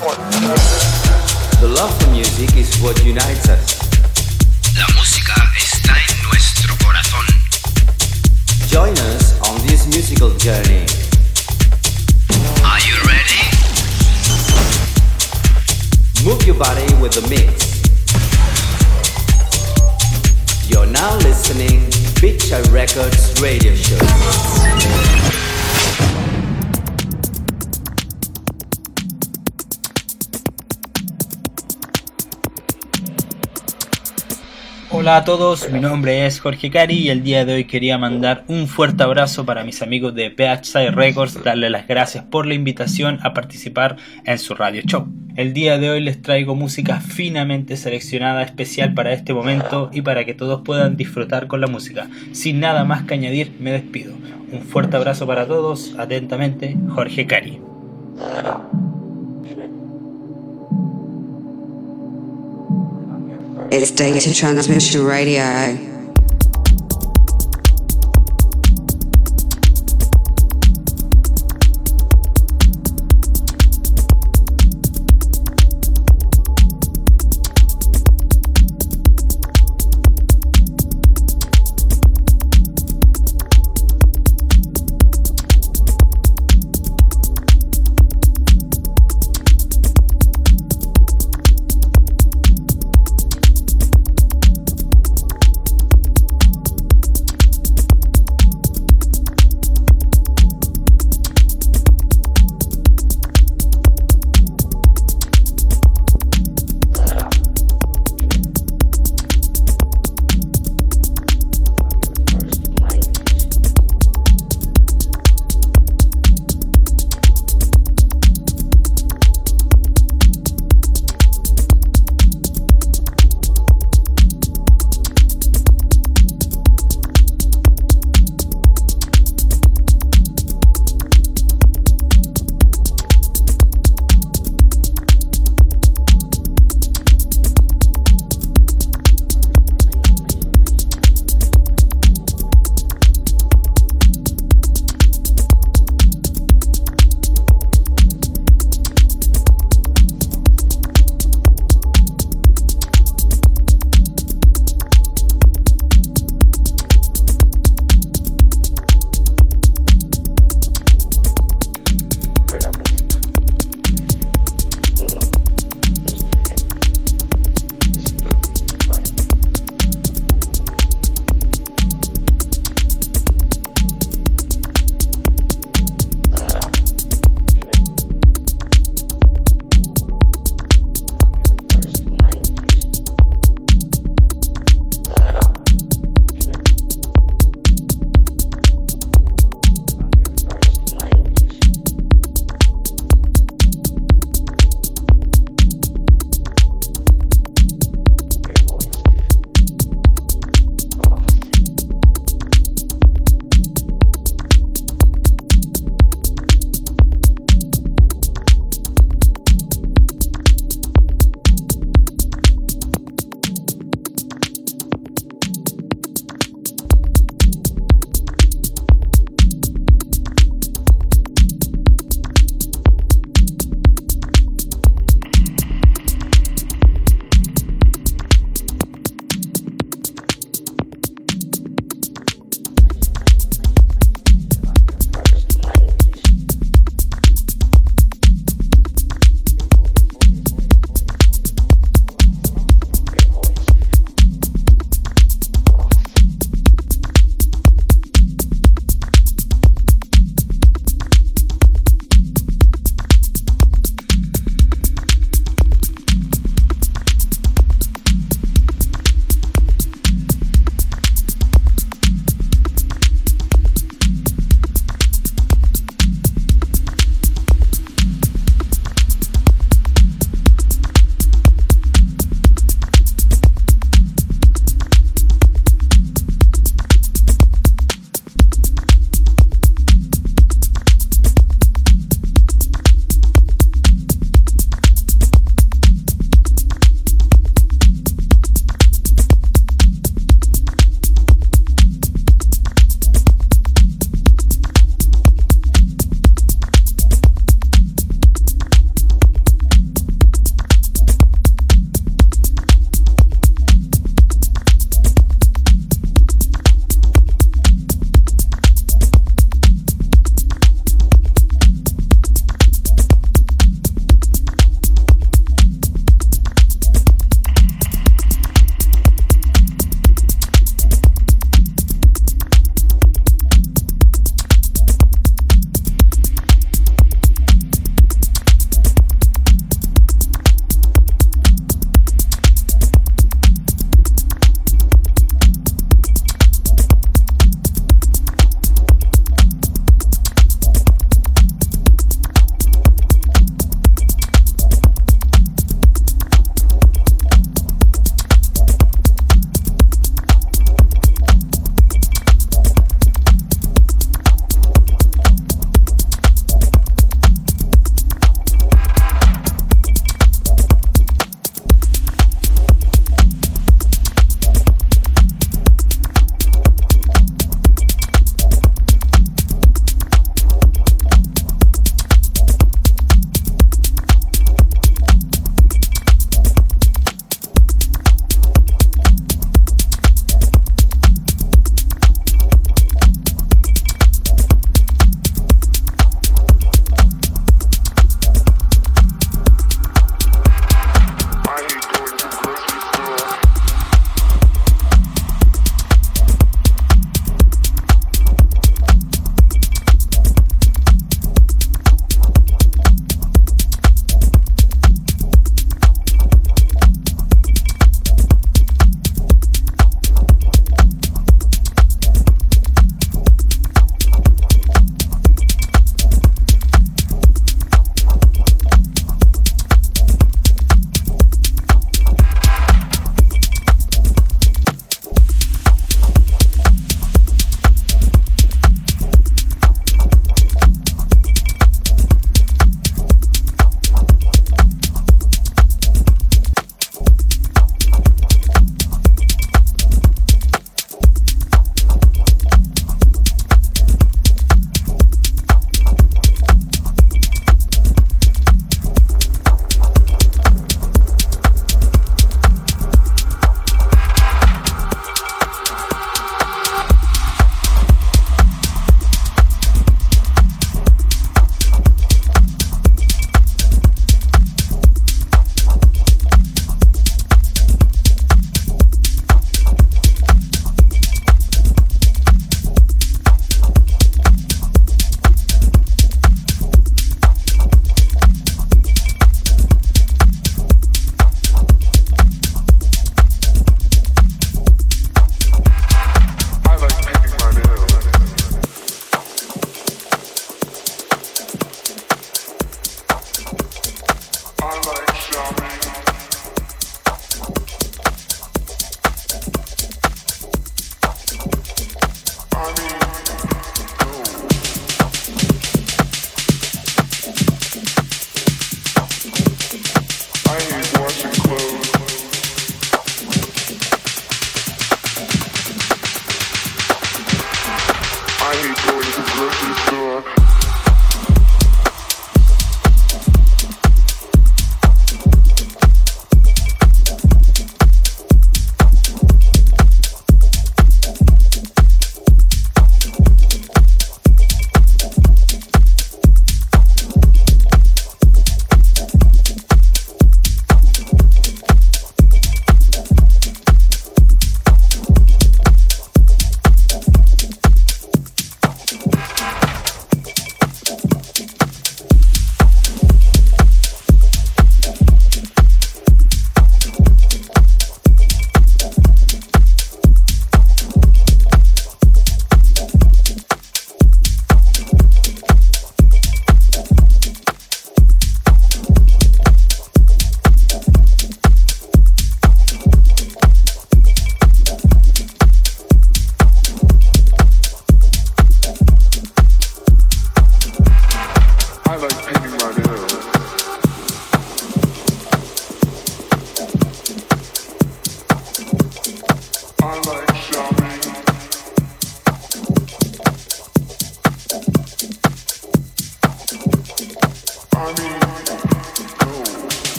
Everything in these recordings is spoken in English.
The love for music is what unites us. La música está en nuestro corazón. Join us on this musical journey. Are you ready? Move your body with the mix. You're now listening Picture Records Radio Show. Hola a todos, mi nombre es Jorge Cari y el día de hoy quería mandar un fuerte abrazo para mis amigos de PH Records, darle las gracias por la invitación a participar en su radio show. El día de hoy les traigo música finamente seleccionada especial para este momento y para que todos puedan disfrutar con la música. Sin nada más que añadir, me despido. Un fuerte abrazo para todos, atentamente, Jorge Cari. It's Data Transmission Radio.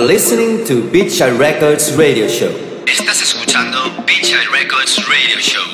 You're listening to Beach Records Radio Show. Estás escuchando Beach Records Radio Show.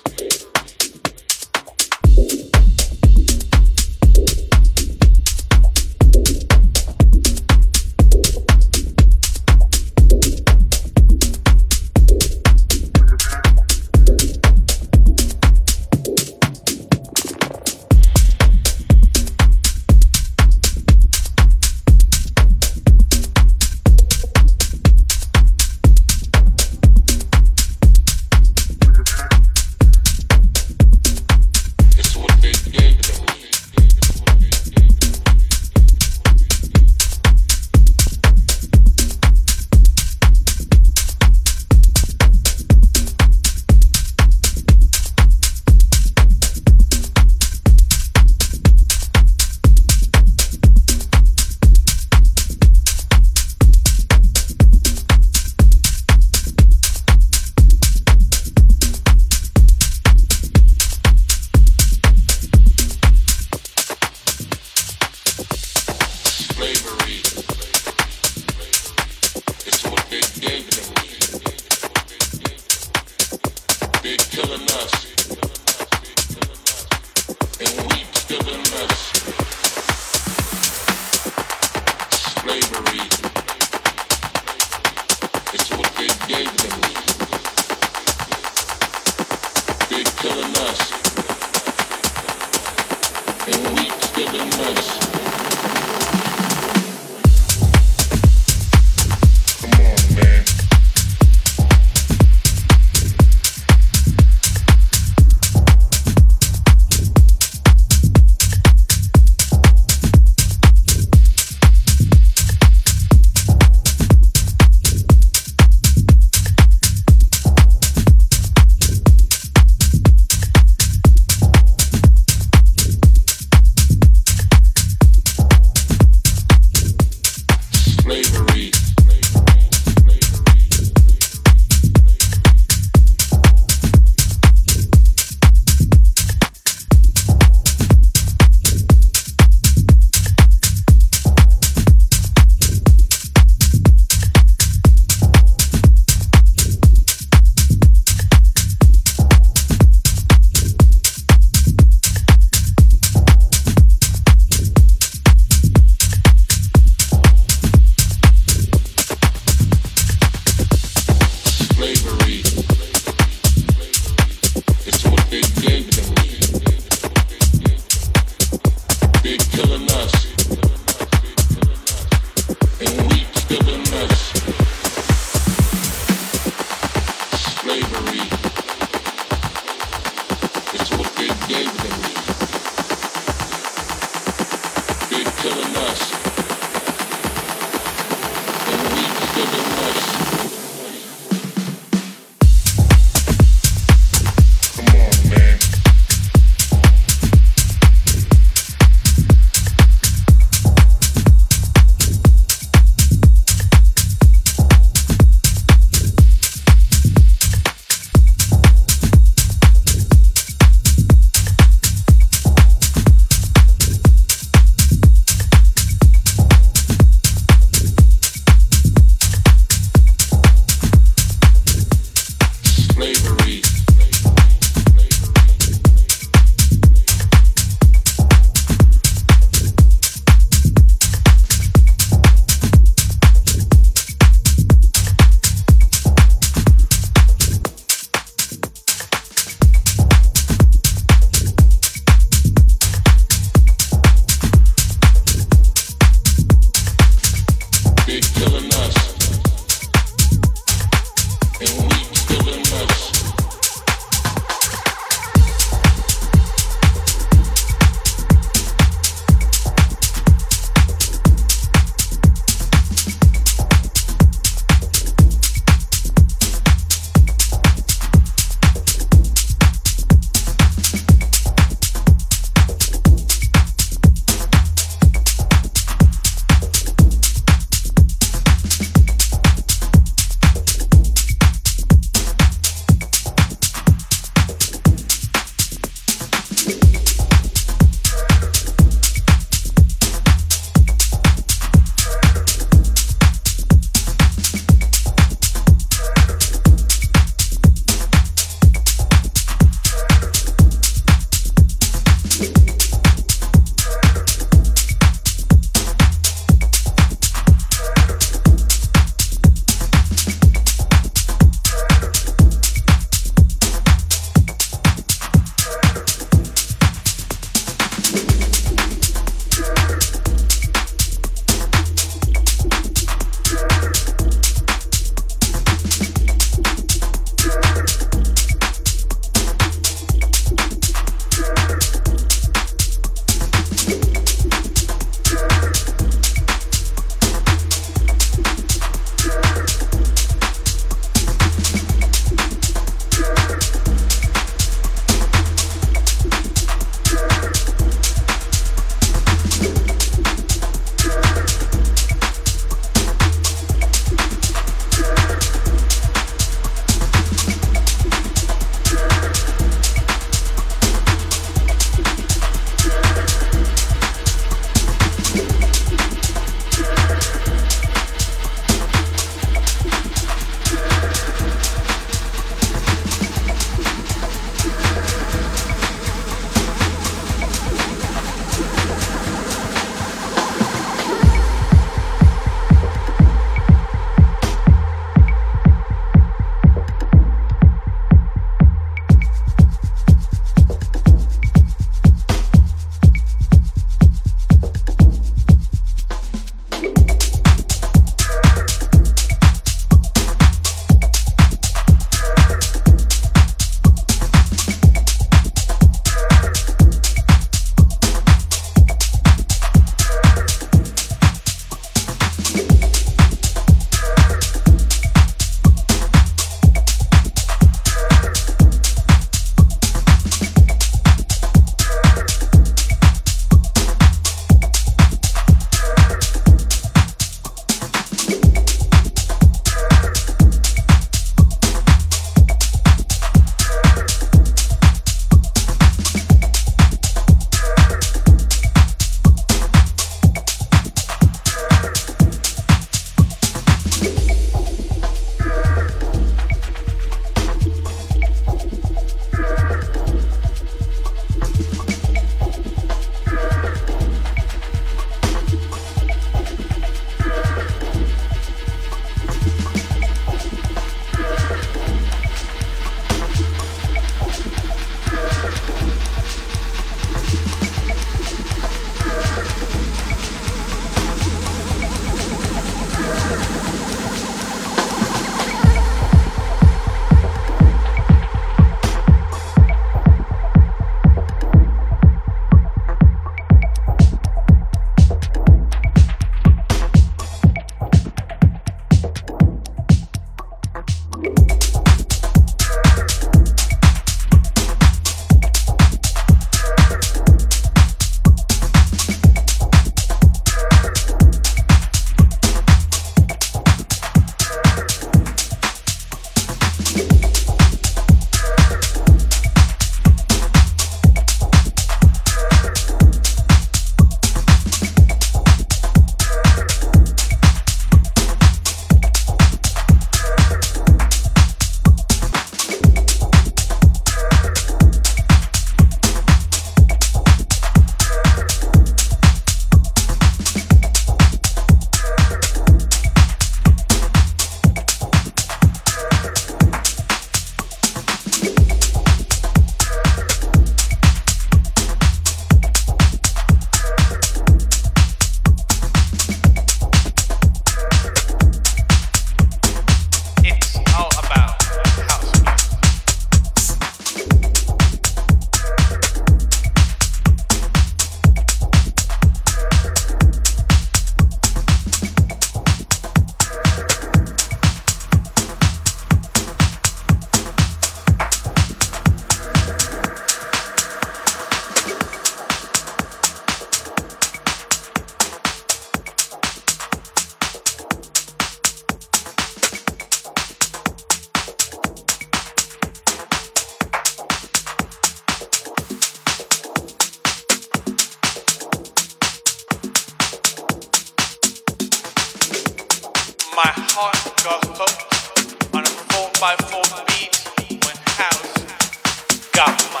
Got my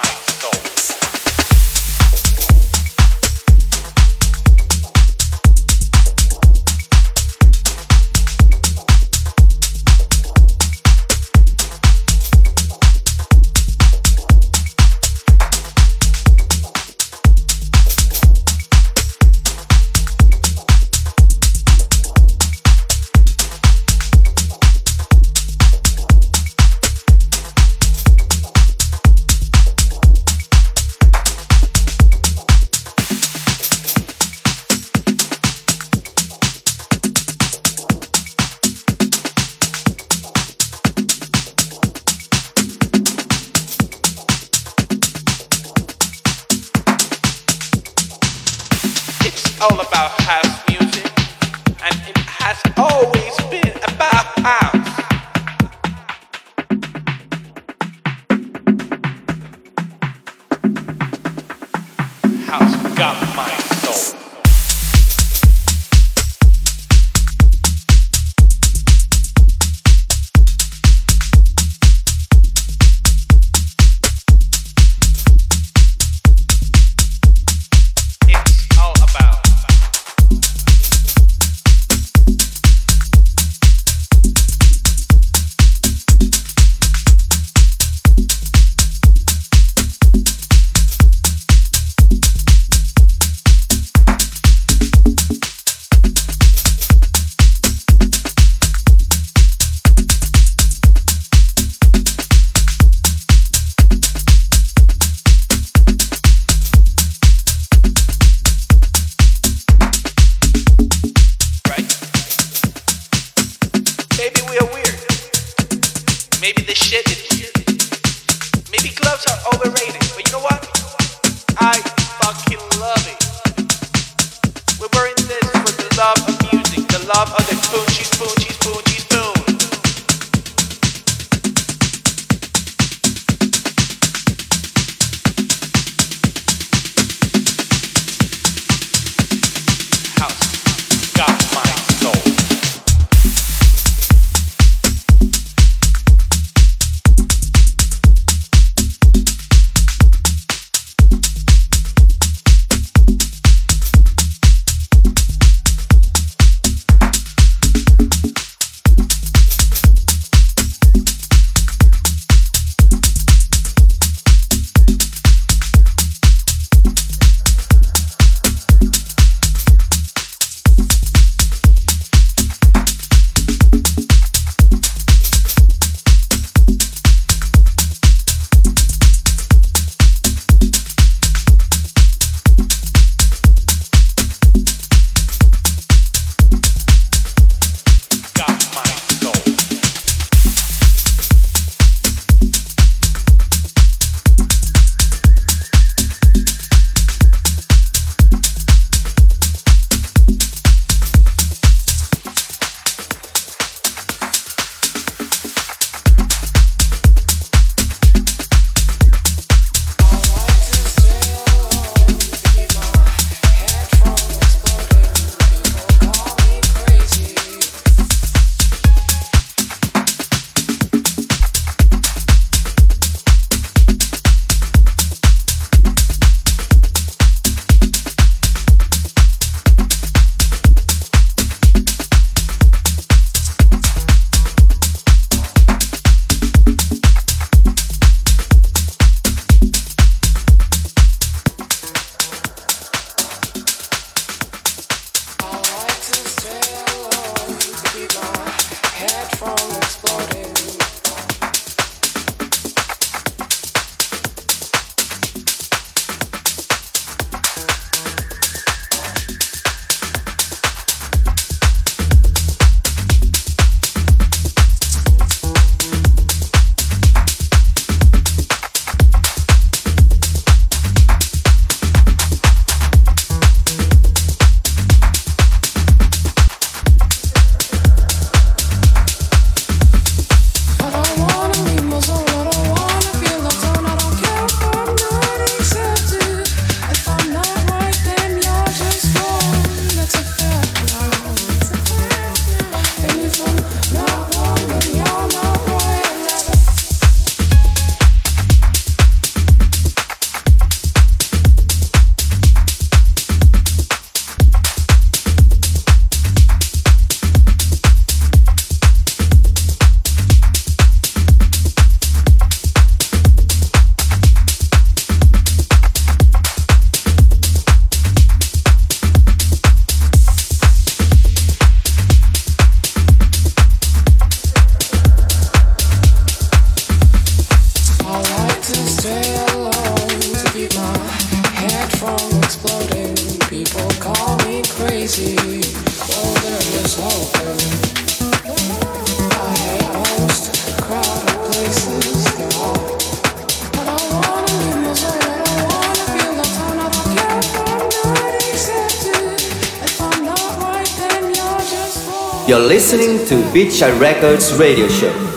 Beach Records Radio Show.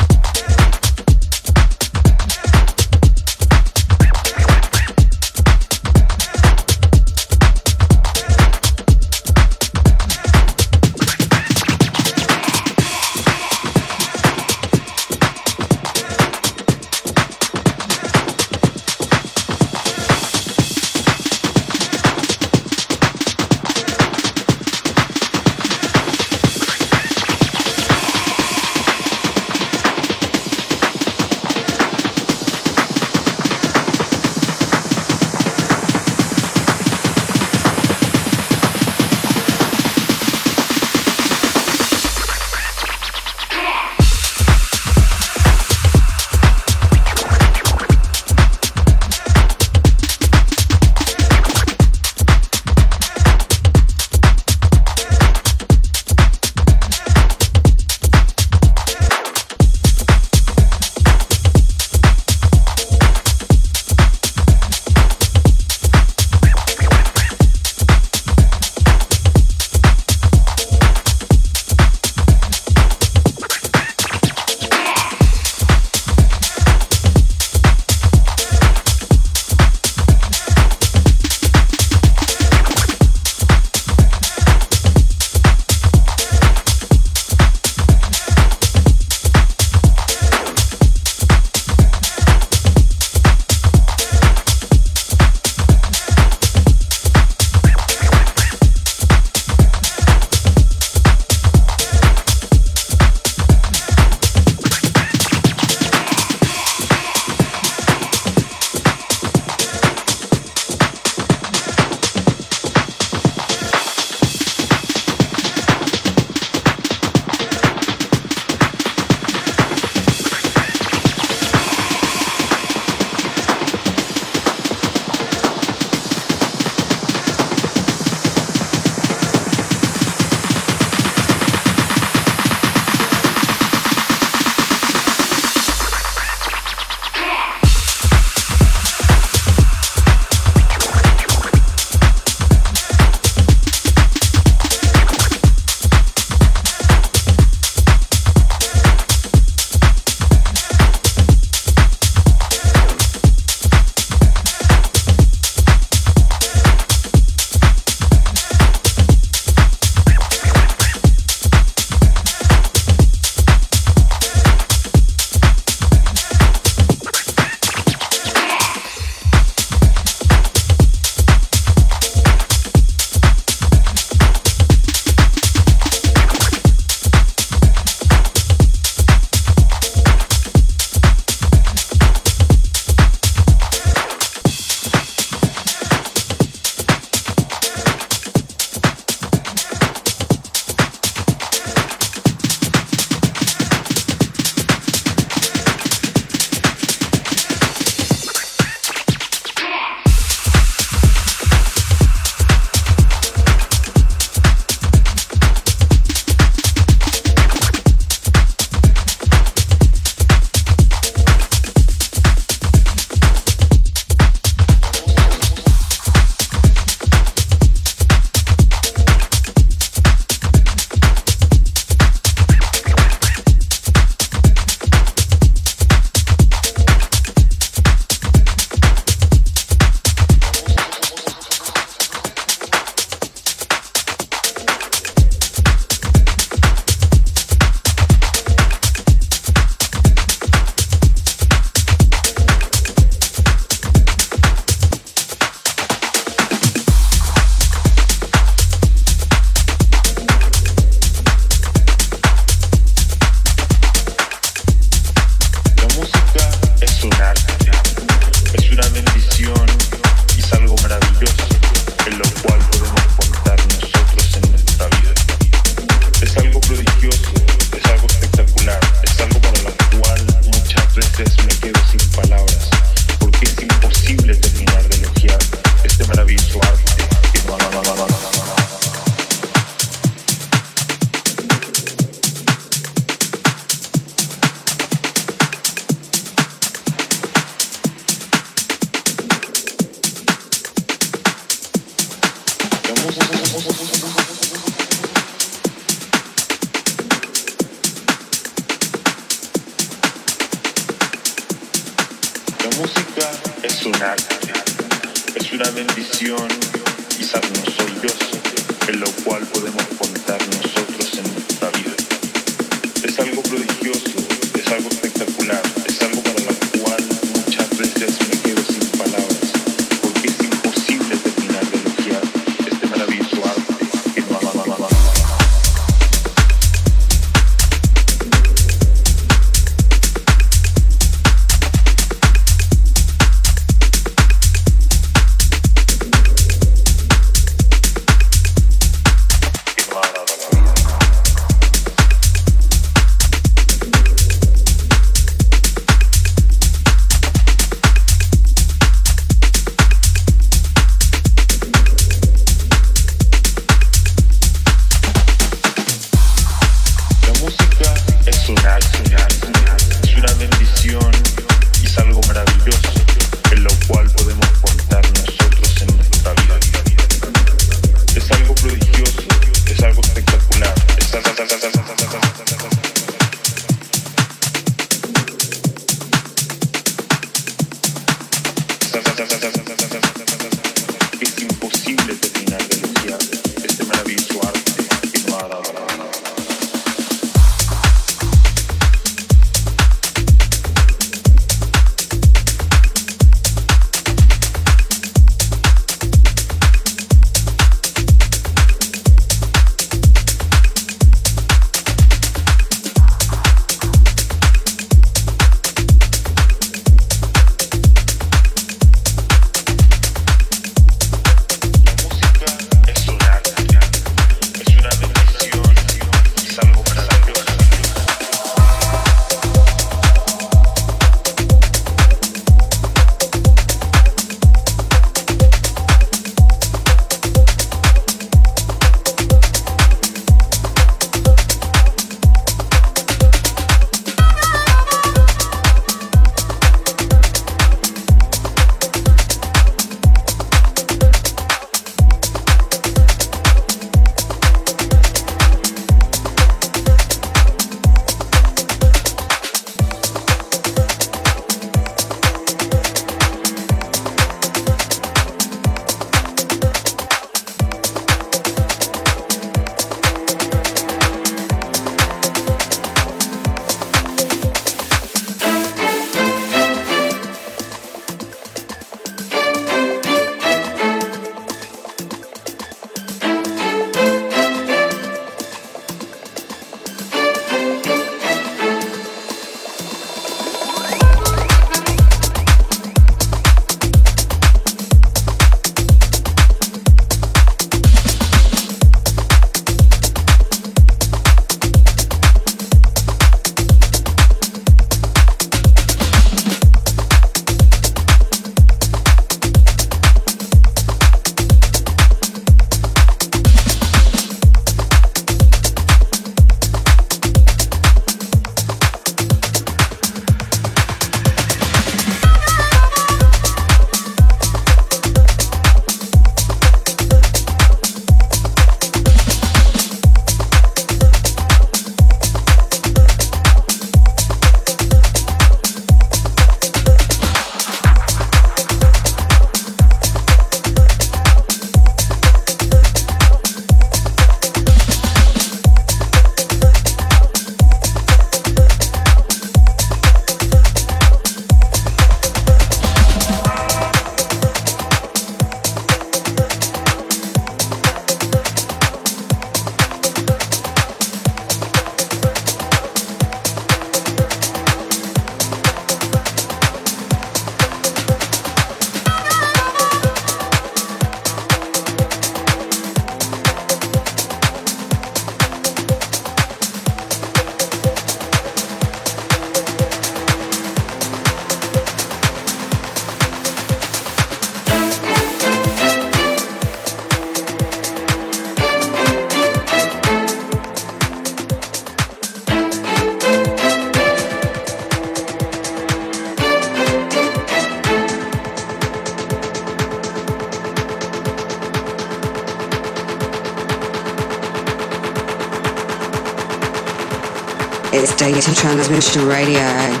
Data Radio.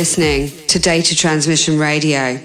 Listening to Data Transmission Radio.